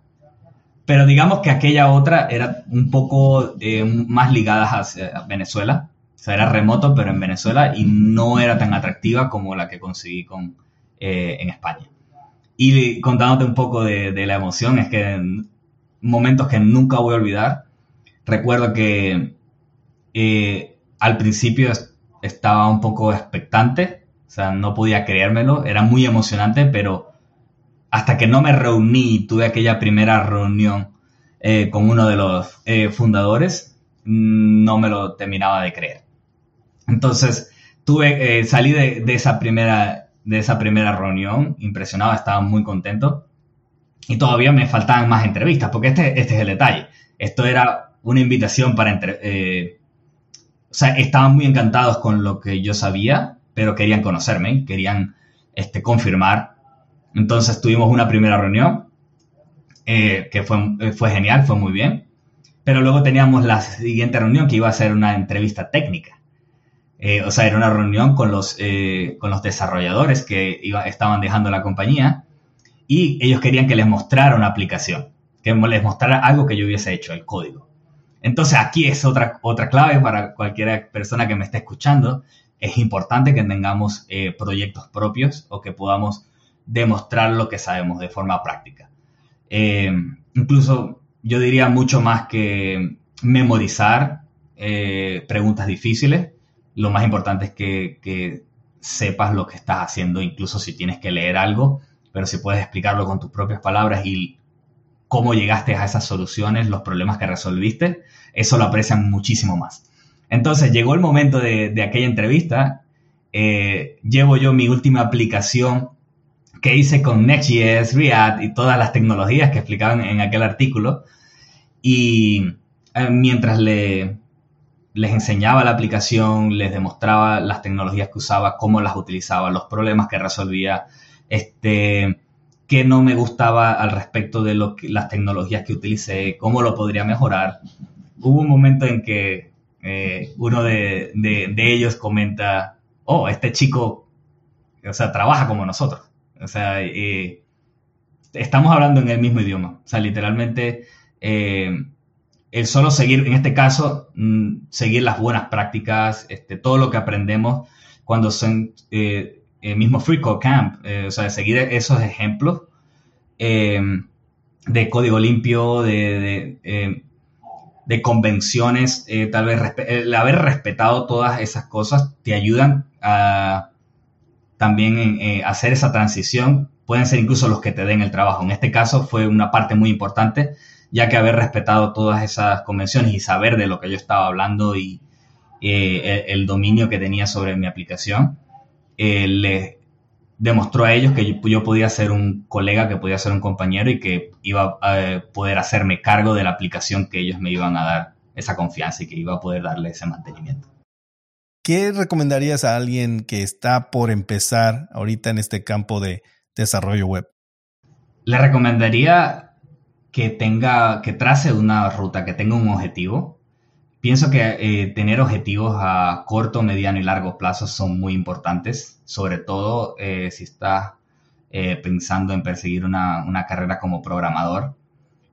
pero digamos que aquella otra era un poco eh, más ligada a Venezuela. O sea, era remoto, pero en Venezuela y no era tan atractiva como la que conseguí con, eh, en España. Y contándote un poco de, la emoción, es que en momentos que nunca voy a olvidar, recuerdo que eh, al principio estaba un poco expectante sea, no podía creérmelo, era muy emocionante, pero hasta que no me reuní y tuve aquella primera reunión eh, con uno de los eh, fundadores, no me lo terminaba de creer. Entonces, tuve, eh, salí de, esa primera, de esa primera reunión impresionado, estaba muy contento y todavía me faltaban más entrevistas, porque este, este es el detalle. Esto era una invitación para... Entre, o sea, estaban muy encantados con lo que yo sabía pero querían conocerme, querían este, confirmar. Entonces tuvimos una primera reunión eh, que fue, eh, fue genial, fue muy bien. Pero luego teníamos la siguiente reunión que iba a ser una entrevista técnica. Eh, o sea, era una reunión con los, los desarrolladores que estaban dejando la compañía y ellos querían que les mostrara una aplicación, que les mostrara algo que yo hubiese hecho, el código. Entonces aquí es otra, otra clave para cualquier persona que me esté escuchando, es importante que tengamos eh, proyectos propios o que podamos demostrar lo que sabemos de forma práctica. Eh, incluso yo diría mucho más que memorizar eh, preguntas difíciles. Lo más importante es que, sepas lo que estás haciendo, incluso si tienes que leer algo, pero si puedes explicarlo con tus propias palabras y cómo llegaste a esas soluciones, los problemas que resolviste, eso lo aprecian muchísimo más. Entonces llegó el momento de, aquella entrevista. Eh, llevo yo mi última aplicación que hice con Next.js, React y todas las tecnologías que explicaban en aquel artículo. Y eh, mientras le, les enseñaba la aplicación, les demostraba las tecnologías que usaba, cómo las utilizaba, los problemas que resolvía, este, qué no me gustaba al respecto de las tecnologías que utilicé, cómo lo podría mejorar. Hubo un momento en que eh, uno de, ellos comenta, oh, este chico, o sea, trabaja como nosotros. O sea, eh, estamos hablando en el mismo idioma. O sea, literalmente, eh, el solo seguir, en este caso, mm, seguir las buenas prácticas, este, todo lo que aprendemos cuando son el mismo Free Code Camp, o sea, seguir esos ejemplos de código limpio, de de convenciones, eh, tal vez haber respetado todas esas cosas te ayudan a también eh, hacer esa transición. Pueden ser incluso los que te den el trabajo. En este caso fue una parte muy importante, ya que haber respetado todas esas convenciones y saber de lo que yo estaba hablando y eh, el, dominio que tenía sobre mi aplicación, le demostró a ellos que yo, podía ser un colega, que podía ser un compañero y que iba a poder hacerme cargo de la aplicación que ellos me iban a dar esa confianza y que iba a poder darle ese mantenimiento. ¿Qué recomendarías a alguien que está por empezar ahorita en este campo de desarrollo web? Le recomendaría que tenga, que trace una ruta, que tenga un objetivo, Pienso que eh, tener objetivos a corto, mediano y largo plazo son muy importantes, sobre todo eh, si estás eh, pensando en perseguir una, una, carrera como programador.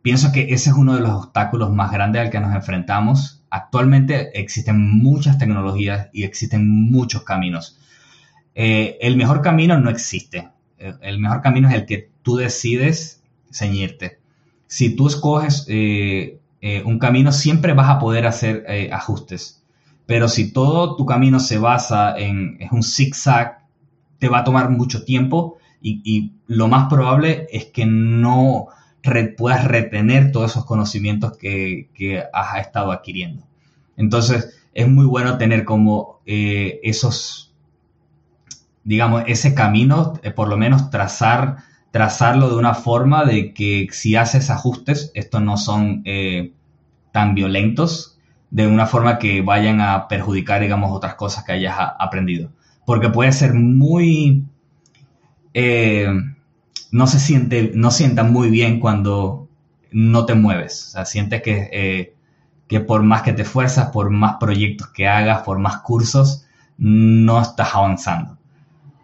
Pienso que ese es uno de los obstáculos más grandes al que nos enfrentamos. Actualmente existen muchas tecnologías y existen muchos caminos. el mejor camino no existe. El mejor camino es el que tú decides ceñirte. Si tú escoges eh, un camino siempre vas a poder hacer eh, ajustes. Pero si todo tu camino se basa en un zigzag, te va a tomar mucho tiempo y, lo más probable es que no puedas retener todos esos conocimientos que, has estado adquiriendo. Entonces, es muy bueno tener como eh, esos, digamos, ese camino, por lo menos trazar trazarlo de una forma de que si haces ajustes, estos no son eh, tan violentos, de una forma que vayan a perjudicar, digamos, otras cosas que hayas aprendido. Porque puede ser muy... Eh, no se siente, no sienta muy bien cuando no te mueves. O sea, sientes que, eh, que por más que te esfuerzas, por más proyectos que hagas, por más cursos, no estás avanzando.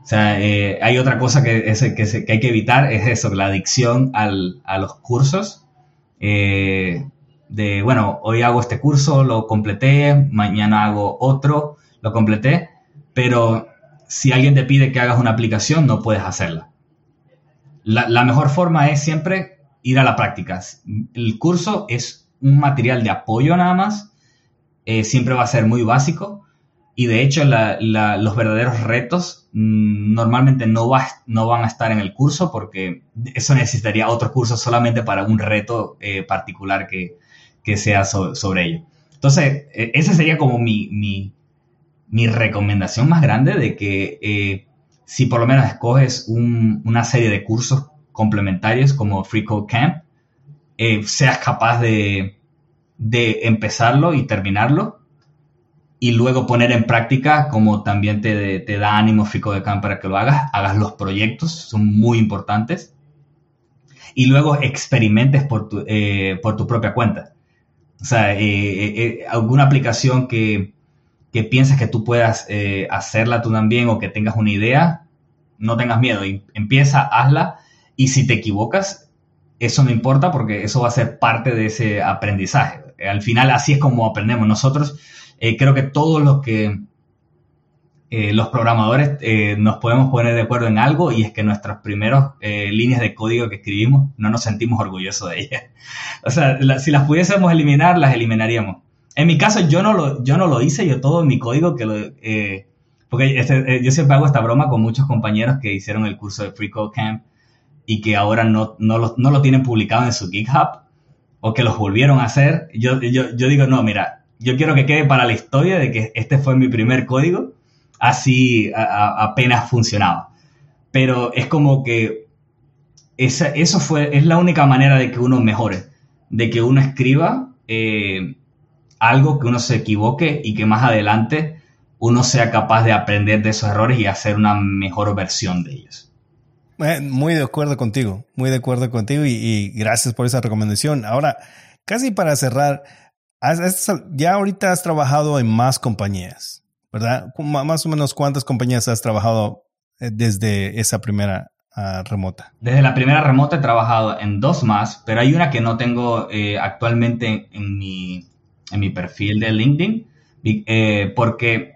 O sea, eh, hay otra cosa que, que, hay que evitar, es eso, la adicción al, a los cursos. Eh, de, bueno, hoy hago este curso, lo completé, mañana hago otro, lo completé, pero si alguien te pide que hagas una aplicación, no puedes hacerla. La, mejor forma es siempre ir a la práctica. El curso es un material de apoyo nada más, eh, siempre va a ser muy básico, y de hecho los verdaderos retos mm, normalmente no, va, no van a estar en el curso porque eso necesitaría otro curso solamente para un reto eh, particular que, sea sobre ello. Entonces, e, esa sería como mi, recomendación más grande de que eh, si por lo menos escoges una serie de cursos complementarios como Free Code Camp, eh, seas capaz de, de empezarlo y terminarlo y luego poner en práctica, como también te, da ánimo Fico de Camp para que lo hagas, hagas los proyectos, son muy importantes, y luego experimentes por tu, eh, por tu propia cuenta. O sea, eh, eh, alguna aplicación que, que pienses que tú puedas hacerla tú también o que tengas una idea, no tengas miedo, empieza, hazla, y si te equivocas, eso no importa porque eso va a ser parte de ese aprendizaje. Al final así es como aprendemos. Nosotros eh, creo que todos los que eh, los programadores eh, nos podemos poner de acuerdo en algo y es que nuestras primeras líneas de código que escribimos no nos sentimos orgullosos de ellas. o sea, si las pudiésemos eliminar, las eliminaríamos. En mi caso, yo no lo, yo no lo hice, yo todo mi código que lo... porque este, yo siempre hago esta broma con muchos compañeros que hicieron el curso de Free Code Camp y que ahora no, no, lo, no lo tienen publicado en su GitHub o que los volvieron a hacer. Yo, yo, yo digo, no, mira, yo quiero que quede para la historia de que este fue mi primer código, así apenas funcionaba. Pero es como que esa, eso fue, es la única manera de que uno mejore, de que uno escriba eh, algo, que uno se equivoque y que más adelante uno sea capaz de aprender de esos errores y hacer una mejor versión de ellos. Eh, muy de acuerdo contigo, muy de acuerdo contigo y gracias por esa recomendación. Ahora, casi para cerrar, ya ahorita has trabajado en más compañías, ¿verdad? Más o menos cuántas compañías has trabajado eh, desde esa primera ah, remota. Desde la primera remota he trabajado en dos más, pero hay una que no tengo eh, actualmente en mi, en mi perfil de LinkedIn, eh, porque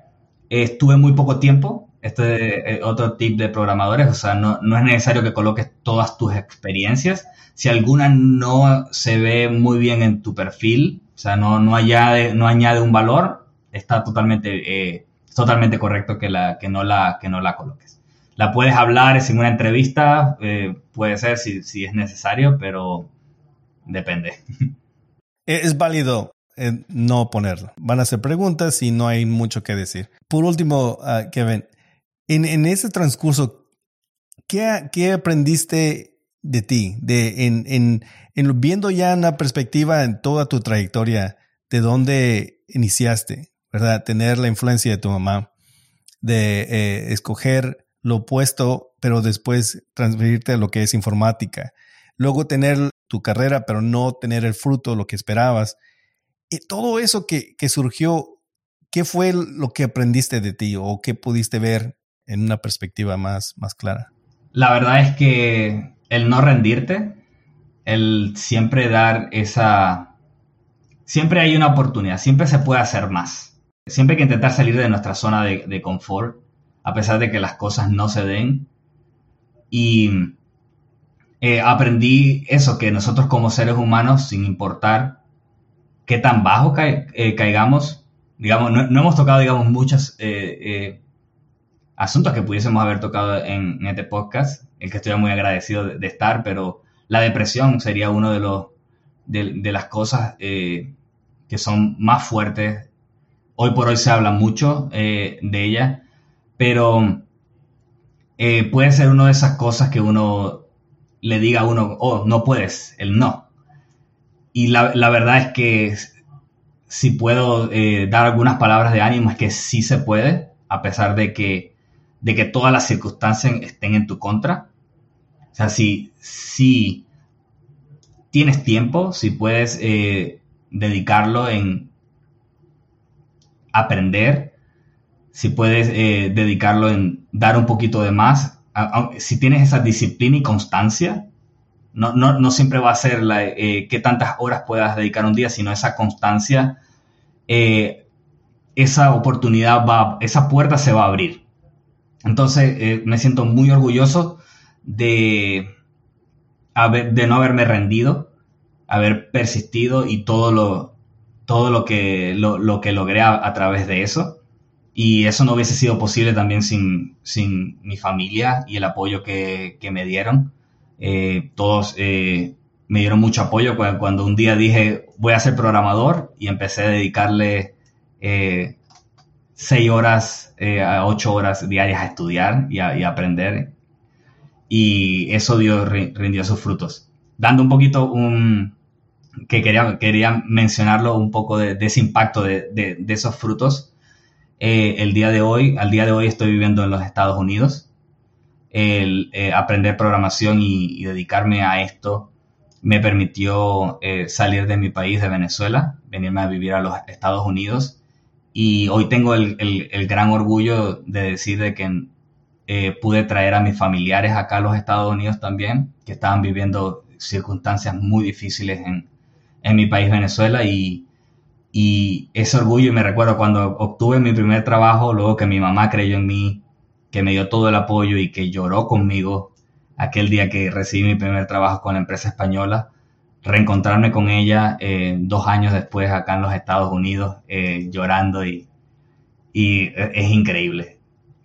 estuve muy poco tiempo este es otro tip de programadores, o sea, no, no es necesario que coloques todas tus experiencias. Si alguna no se ve muy bien en tu perfil, sea, no, no, añade, no añade un valor, está totalmente, eh, totalmente correcto que, la, que, no la, que no la coloques. La puedes hablar en una entrevista, eh, puede ser si, si es necesario, pero depende. Es válido eh, no ponerla. Van a hacer preguntas y no hay mucho que decir. Por último, uh, Kevin, en, en, ese transcurso, ¿qué, ¿qué, aprendiste de ti? De, en, en, en, viendo ya una perspectiva en toda tu trayectoria, de dónde iniciaste, ¿verdad? Tener la influencia de tu mamá, de eh, escoger lo opuesto, pero después transferirte a lo que es informática. Luego tener tu carrera, pero no tener el fruto, lo que esperabas. Y todo eso que, que surgió, ¿qué fue lo que aprendiste de ti o qué pudiste ver en una perspectiva más, más clara? La verdad es que el no rendirte, el siempre dar esa... Siempre hay una oportunidad, siempre se puede hacer más. Siempre hay que intentar salir de nuestra zona de, confort, a pesar de que las cosas no se den. Y eh, aprendí eso, que nosotros como seres humanos, sin importar qué tan bajo eh, caigamos, digamos, no, hemos tocado, digamos, muchos eh, asuntos que pudiésemos haber tocado en, este podcast, el que estoy muy agradecido de, estar, pero la depresión sería uno de los de, las cosas que son más fuertes. Hoy por hoy se habla mucho de ella, pero puede ser una de esas cosas que uno le diga a uno, oh, no puedes, el no. Y la, verdad es que si puedo eh, dar algunas palabras de ánimo es que sí se puede, a pesar de que, de que todas las circunstancias estén en tu contra. O sea, si, si tienes tiempo, si puedes eh, dedicarlo en aprender, si puedes eh, dedicarlo en dar un poquito de más, si tienes esa disciplina y constancia, no, no, no siempre va a ser la, eh, qué tantas horas puedas dedicar un día, sino esa constancia, eh, esa oportunidad va, esa puerta se va a abrir. Entonces me siento muy orgulloso de, de no haberme rendido, haber persistido y todo lo, todo lo, que, lo, lo que logré a través de eso. Y eso no hubiese sido posible también sin, sin mi familia y el apoyo que, que me dieron. Eh, todos eh, me dieron mucho apoyo cuando, un día dije voy a ser programador y empecé a dedicarle eh, seis horas a ocho horas diarias a estudiar y a, aprender. Y eso dio, rindió sus frutos. Dando un poquito un, que quería, quería mencionarlo un poco de, ese impacto de, de, de esos frutos eh, el día de hoy, al día de hoy estoy viviendo en los Estados Unidos. El eh, aprender programación y, dedicarme a esto me permitió eh, salir de mi país, de Venezuela, venirme a vivir a los Estados Unidos. Y hoy tengo el, gran orgullo de decir de que pude traer a mis familiares acá a los Estados Unidos también, que estaban viviendo circunstancias muy difíciles en, en mi país, Venezuela, y, y ese orgullo, y me recuerdo cuando obtuve mi primer trabajo, luego que mi mamá creyó en mí, que me dio todo el apoyo y que lloró conmigo aquel día que recibí mi primer trabajo con la empresa española, reencontrarme con ella eh, dos años después acá en los Estados Unidos, eh, llorando y, y, es increíble.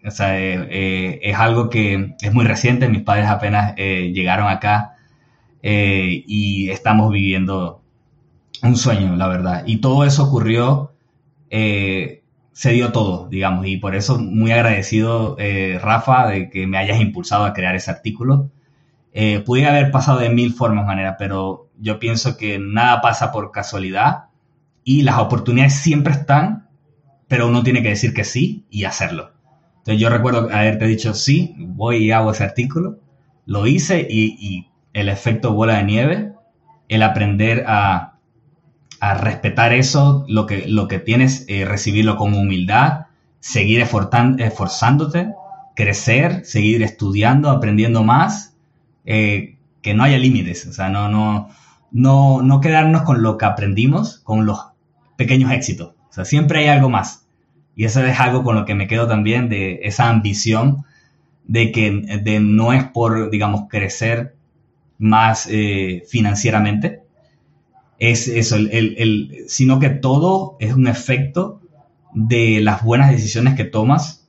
O sea, eh, es algo que es muy reciente, mis padres apenas llegaron acá y estamos viviendo un sueño, la verdad. Y todo eso ocurrió, eh, se dio todo, digamos, y por eso muy agradecido, eh, Rafa, de que me hayas impulsado a crear ese artículo. Eh, pudiera haber pasado de mil formas, manera, pero yo pienso que nada pasa por casualidad y las oportunidades siempre están, pero uno tiene que decir que sí y hacerlo. Entonces yo recuerdo haberte dicho sí, voy y hago ese artículo, lo hice y, el efecto bola de nieve, el aprender a a respetar eso, lo que, lo que tienes, eh, recibirlo con humildad, seguir esforzándote, crecer, seguir estudiando, aprendiendo más, eh, que no haya límites, o sea, no, no, no, no quedarnos con lo que aprendimos, con los pequeños éxitos, o sea, siempre hay algo más. Y eso es algo con lo que me quedo también de esa ambición de que de no es por, digamos, crecer más eh, financieramente, es eso, el, sino que todo es un efecto de las buenas decisiones que tomas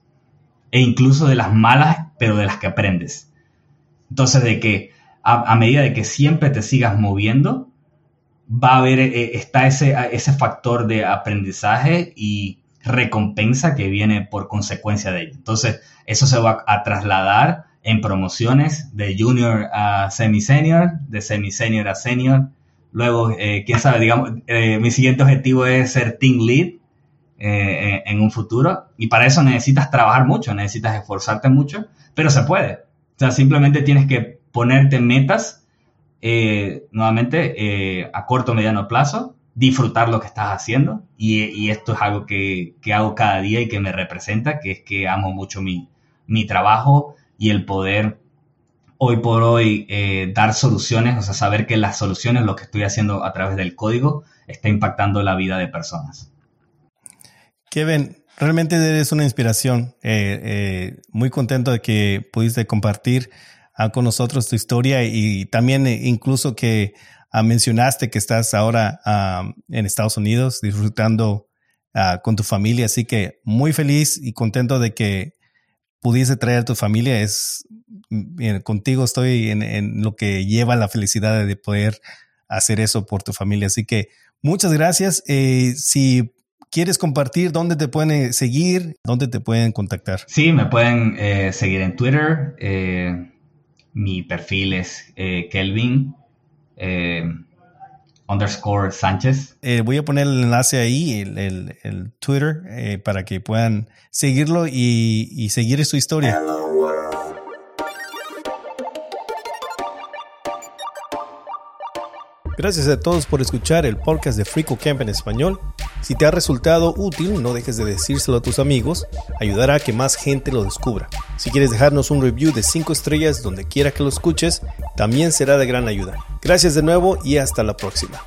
e incluso de las malas, pero de las que aprendes. Entonces, de que a, medida de que siempre te sigas moviendo, va a haber, eh, está ese, ese factor de aprendizaje y recompensa que viene por consecuencia de ello. Entonces, eso se va a trasladar en promociones de junior a semi-senior, de semi-senior a senior. Luego, eh, quién sabe, digamos, eh, mi siguiente objetivo es ser team lead eh, en un futuro. Y para eso necesitas trabajar mucho, necesitas esforzarte mucho, pero se puede. O sea, simplemente tienes que ponerte metas, nuevamente, a corto o mediano plazo, disfrutar lo que estás haciendo. Y, esto es algo que, que, hago cada día y que me representa, que es que amo mucho mi, mi trabajo y el poder hoy por hoy eh, dar soluciones, o sea, saber que las soluciones, lo que estoy haciendo a través del código, está impactando la vida de personas. Kevin, realmente eres una inspiración. Eh, eh, muy contento de que pudiste compartir ah, con nosotros tu historia y también incluso que ah, mencionaste que estás ahora ah, en Estados Unidos disfrutando con tu familia. Así que muy feliz y contento de que pudiese traer a tu familia es contigo estoy en, lo que lleva la felicidad de poder hacer eso por tu familia. Así que muchas gracias. Eh, si quieres compartir dónde te pueden seguir, dónde te pueden contactar. Sí, me pueden eh, seguir en Twitter. Eh, mi perfil es Kelvin underscore Sánchez. Eh, voy a poner el enlace ahí, el, Twitter, eh, para que puedan seguirlo y, y seguir su historia. Gracias a todos por escuchar el podcast de Frico Camp en español. Si te ha resultado útil, no dejes de decírselo a tus amigos, ayudará a que más gente lo descubra. Si quieres dejarnos un review de 5 estrellas donde quiera que lo escuches, también será de gran ayuda. Gracias de nuevo y hasta la próxima.